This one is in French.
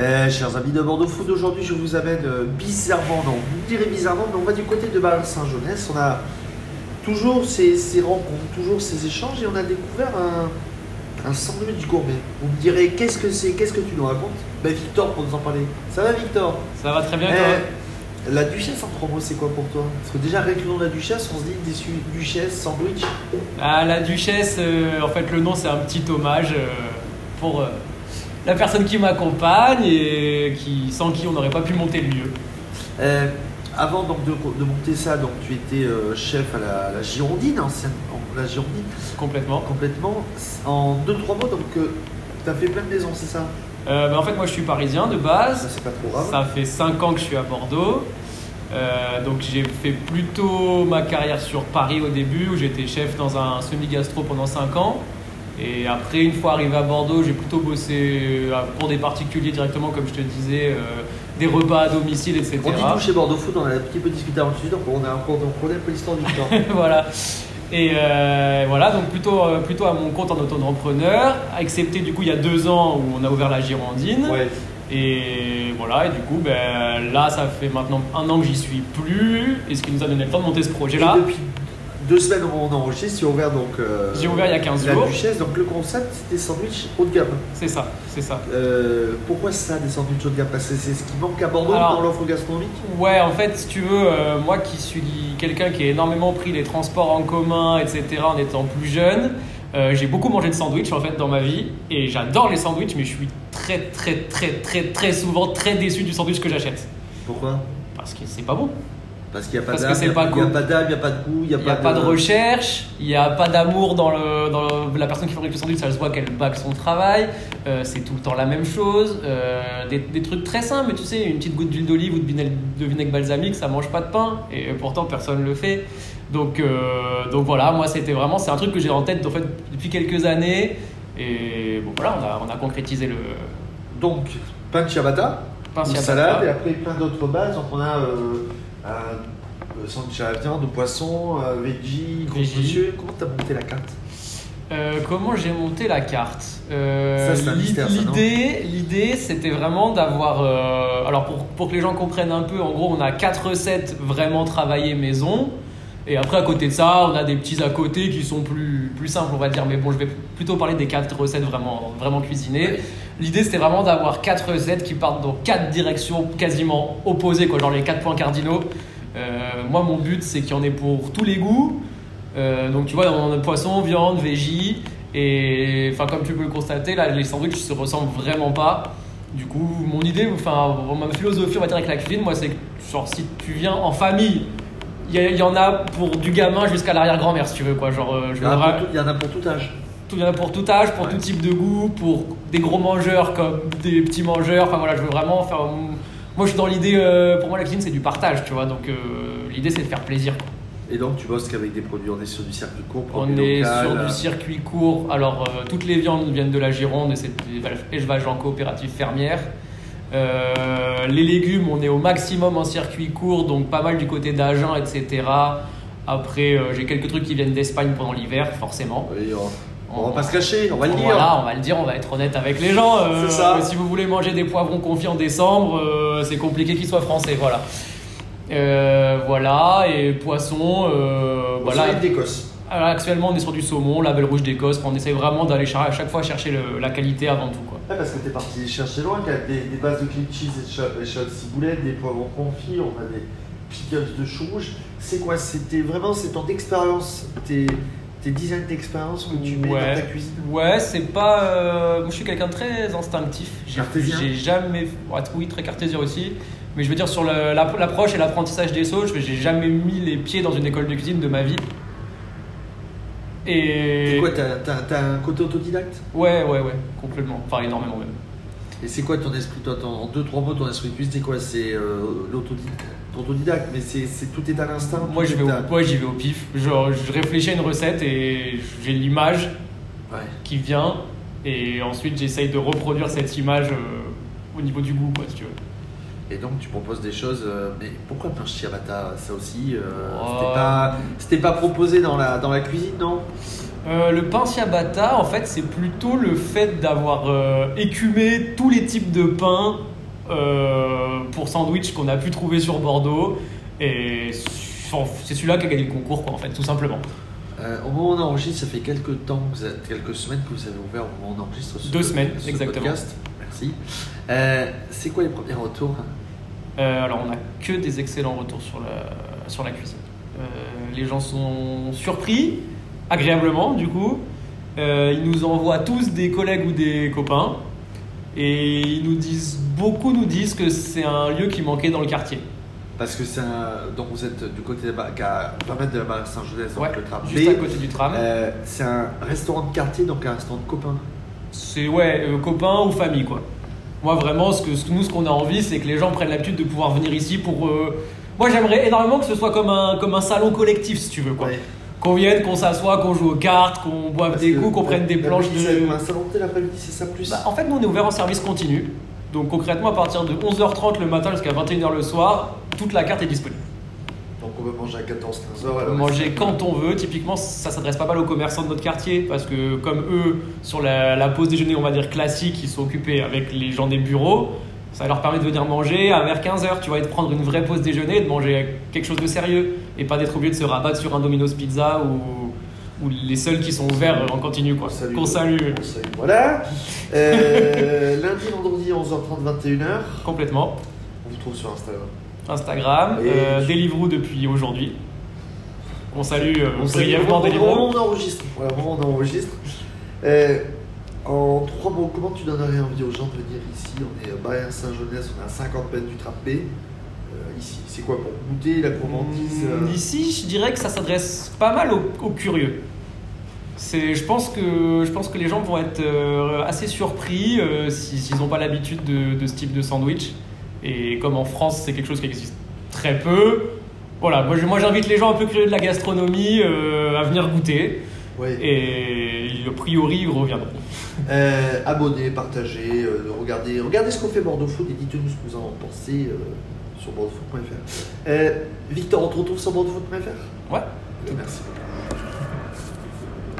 Eh, chers amis de Bordeaux Food, aujourd'hui je vous amène euh, bizarrement, non, vous me direz bizarrement, mais on va du côté de Val-Saint-Jeunesse. On a toujours ces, ces rencontres, toujours ces échanges et on a découvert un, un sandwich gourmet. Vous me direz, qu'est-ce que c'est, qu'est-ce que tu nous racontes? Ben Victor pour nous en parler. Ça va Victor? Ça va très bien, Eh, toi? La duchesse en promo, c'est quoi pour toi? Parce que déjà, avec le nom de la duchesse, on se dit déçu, duchesse, sandwich. Ah, La Duchesse, euh, en fait, le nom, c'est un petit hommage euh, pour la personne qui m'accompagne et qui, sans qui on n'aurait pas pu monter le lieu. Euh, avant donc de, de monter ça, donc tu étais euh, chef à la, la Girondine, ancienne, en- la Girondine, Complètement. complètement. En 2-3 mots, donc tu as fait plein de maisons, c'est ça? Euh, bah, en fait, moi, je suis parisien de base. c'est pas trop grave. Ça fait 5 ans que je suis à Bordeaux. Euh, donc j'ai fait plutôt ma carrière sur Paris au début où j'étais chef dans un semi-gastro pendant 5 ans. Et après, une fois arrivé à Bordeaux, j'ai plutôt bossé euh, pour des particuliers directement, comme je te disais, euh, des repas à domicile, etc. On dit tout chez Bordeaux Food, on a un petit peu discuté avant le donc on, a, un peu l'histoire du temps. voilà. Et euh, voilà, donc plutôt, plutôt à mon compte en auto-entrepreneur, excepté du coup il y a deux ans où on a ouvert la Girondine. ouais. Et voilà, et du coup, ben, là, ça fait maintenant un an que j'y suis plus, et ce qui nous a donné le temps de monter ce Et projet-là. depuis deux semaines, on enregistre, as ouvert donc. euh, J'ai ouvert il y a 15 la jours. duchesse, donc le concept, c'était sandwich haut de gamme. C'est ça, c'est ça. Euh, pourquoi ça, des sandwichs haut de gamme? Parce que c'est ce qui manque à Bordeaux Alors- dans l'offre gastronomique? Ouais, en fait, si tu veux, euh, moi qui suis quelqu'un qui a énormément pris les transports en commun, etc., en étant plus jeune, euh, j'ai beaucoup mangé de sandwich en fait dans ma vie, et j'adore les sandwichs, mais je suis très, très, très, très, très souvent très déçu du sandwich que j'achète. Pourquoi? Parce que c'est pas bon. Parce qu'il n'y a pas d'âme, il n'y a, y a cool. pas d'âme, il n'y a pas de goût, il n'y a, pas de recherche, il n'y a pas d'amour dans, le, dans le- la personne qui fabrique le sandwich, ça se voit qu'elle bague son travail, euh, c'est tout le temps la même chose, euh, des, des trucs très simples, tu sais, une petite goutte d'huile d'olive ou de vinaigre, de vinaigre balsamique, ça mange pas de pain, et pourtant personne le fait. Donc, euh, donc voilà, moi c'était vraiment, c'est un truc que j'ai en tête en fait, depuis quelques années, et bon voilà, on a, on a concrétisé le Donc, pain de ciabatta, pain une salade, et après plein d'autres bases. Donc, on a euh, un euh, sandwich à la viande, de poisson, veggie, Veggie. Comment t'as monté la carte Euh, comment j'ai monté la carte? Euh, L'idée, l'idée, c'était vraiment d'avoir. euh, alors pour, pour que les gens comprennent un peu, en gros, on a quatre recettes vraiment travaillées maison. Et après, à côté de ça, on a des petits à côté qui sont plus, plus simples, on va dire. Mais bon, je vais plutôt parler des quatre recettes vraiment, vraiment cuisinées. Ouais. L'idée, c'était vraiment d'avoir quatre recettes qui partent dans quatre directions quasiment opposées, quoi, genre les quatre points cardinaux. Euh, moi, mon but, c'est qu'il y en ait pour tous les goûts. Euh, donc, tu vois, on a poisson, viande, végis. Et enfin, comme tu peux le constater, là, les sandwichs se ressemblent vraiment pas. Du coup, mon idée, enfin, ma philosophie, on va dire, avec la cuisine, moi, c'est que genre, si tu viens en famille, il y, en a pour du gamin jusqu'à l'arrière-grand-mère, si tu veux, quoi. Genre, euh, je il y en a pour tout âge. Tout, il y en a pour tout âge, pour Ouais. tout type de goût, pour des gros mangeurs comme des petits mangeurs. Enfin voilà, je veux vraiment faire. Moi, je suis dans l'idée. euh, pour moi, la cuisine, c'est du partage, tu vois. Donc, euh, l'idée, c'est de faire plaisir. quoi. Et donc, tu bosses qu'avec des produits, on est sur du circuit court, On est local, sur euh, du circuit court. Alors, euh, toutes les viandes viennent de la Gironde et c'est des élevages en coopérative fermière. Euh, les légumes, on est au maximum en circuit court, donc pas mal du côté d'Agen, etc. Après, euh, j'ai quelques trucs qui viennent d'Espagne pendant l'hiver, forcément. et on, on va pas se cacher, on va le dire. Voilà, on va le dire, on va être honnête avec les gens. Euh, C'est ça. Si vous voulez manger des poivrons confits en décembre, euh, c'est compliqué qu'ils soient français, voilà. Euh, voilà, et poisson, euh, Voilà. d'Écosse. Actuellement, on est sur du saumon, label rouge d'Écosse. On essaie vraiment d'aller à chaque fois chercher le- la qualité avant tout. Quoi. Ouais, parce que t'es parti chercher loin, qu'il y a des, des bases de cream cheese et de ciboulette, des poivrons confits, on a des pickles de chou rouge. C'est quoi? C'était vraiment c'est ton expérience, tes, tes dizaines d'expériences que tu mets Ouais. dans ta cuisine Ouais, c'est pas. euh, moi, je suis quelqu'un de très instinctif. J'ai- jamais. oui, très cartésien aussi. Mais je veux dire, sur l'approche et l'apprentissage des sauces, j'ai jamais mis les pieds dans une école de cuisine de ma vie. Et. Quoi t'as un côté autodidacte? Ouais, ouais, ouais, complètement. Enfin, énormément même. Et c'est quoi ton esprit toi, En deux, trois mots, ton esprit de cuisine, c'est quoi? C'est euh, l'autodidacte, mais c'est tout est à l'instinct Moi, vais au, ouais, j'y vais au pif. Genre, je réfléchis à une recette et j'ai l'image Ouais. qui vient. Et ensuite, j'essaye de reproduire cette image euh, au niveau du goût, quoi, si tu veux. Et donc tu proposes des choses. euh, mais pourquoi pain ciabatta Ça aussi, euh, Oh. c'était pas, c'était pas proposé dans la, dans la cuisine, non? Euh, le pain ciabatta, en fait, c'est plutôt le fait d'avoir euh, écumé tous les types de pain euh, pour sandwich qu'on a pu trouver sur Bordeaux. Et c'est celui-là qui a gagné le concours, quoi, en fait, tout simplement. Au moment où on enregistre, ça fait quelques temps, quelques semaines que vous avez ouvert au moment où on enregistre ce Deux semaines, ce exactement. podcast. Merci. C'est quoi les premiers retours Euh, alors, on a que des excellents retours sur la, sur la cuisine. Les gens sont surpris, agréablement, du coup. Euh, ils nous envoient tous des collègues ou des copains. Et ils nous disent, beaucoup nous disent que c'est un lieu qui manquait dans le quartier. Parce que c'est un. Donc vous êtes du côté de la, à 20 mètres de la barre donc Ouais, le tram juste B. à côté du tram. Euh, c'est un restaurant de quartier, donc un restaurant de copains. C'est ouais, euh, copains ou famille quoi. Moi vraiment, ce que, ce que- nous ce qu'on a envie, c'est que les gens prennent l'habitude de pouvoir venir ici pour. euh, Moi j'aimerais énormément que ce soit comme un, comme un salon collectif si tu veux quoi. Ouais. Qu'on vienne, qu'on s'assoie, qu'on joue aux cartes, qu'on boive Parce des coups, qu'on prenne des planches l'après-midi, c'est de. Un salon de l'après-midi, c'est ça plus Bah, en fait, nous on est ouvert en service continu. Donc concrètement, à partir de 11h30 le matin jusqu'à 21h le soir, toute la carte est disponible. Donc on peut manger à 14-15 heures. On peut manger quand on veut. Typiquement, ça s'adresse pas mal aux commerçants de notre quartier parce que, comme eux, sur la, la pause déjeuner, on va dire classique, ils sont occupés avec les gens des bureaux. Ça leur permet de venir manger à vers 15h, tu vois, et de prendre une vraie pause déjeuner et de manger quelque chose de sérieux et pas d'être obligé de se rabattre sur un Domino's Pizza ou, ou les seuls qui sont ouverts en continu, quoi. Qu'on salue On salue. Voilà. Euh, lundi, vendredi, 11h30, 21h. complètement. On vous trouve sur Instagram. Instagram, Et- euh, Deliveroo depuis aujourd'hui. On salue euh, On salue brièvement au Deliveroo. on enregistre. Où on enregistre. Euh, en trois mots, comment tu donnerais envie aux gens de venir ici? On est à Barrière Saint-Genès, on est à 50 mètres du Trap B. Euh, ici, c'est quoi pour goûter la gourmandise euh, Hmm, Ici, je dirais que ça s'adresse pas mal aux, aux curieux. C'est, je, pense que, je pense que les gens vont être euh, assez surpris euh, si- s'ils n'ont pas l'habitude de, de ce type de sandwich. Et comme en France, c'est quelque chose qui existe très peu. Voilà, moi, j'invite les gens un peu curieux de la gastronomie euh, à venir goûter. Ouais. Et a priori, ils reviendront. Euh, abonnez, partagez, euh, regardez, regardez ce qu'on fait Bordeaux Food et dites-nous ce que vous en pensez euh, sur bordeauxfoot.fr. Euh, Victor, on te retrouve sur bordeauxfoot.fr Ouais. Merci.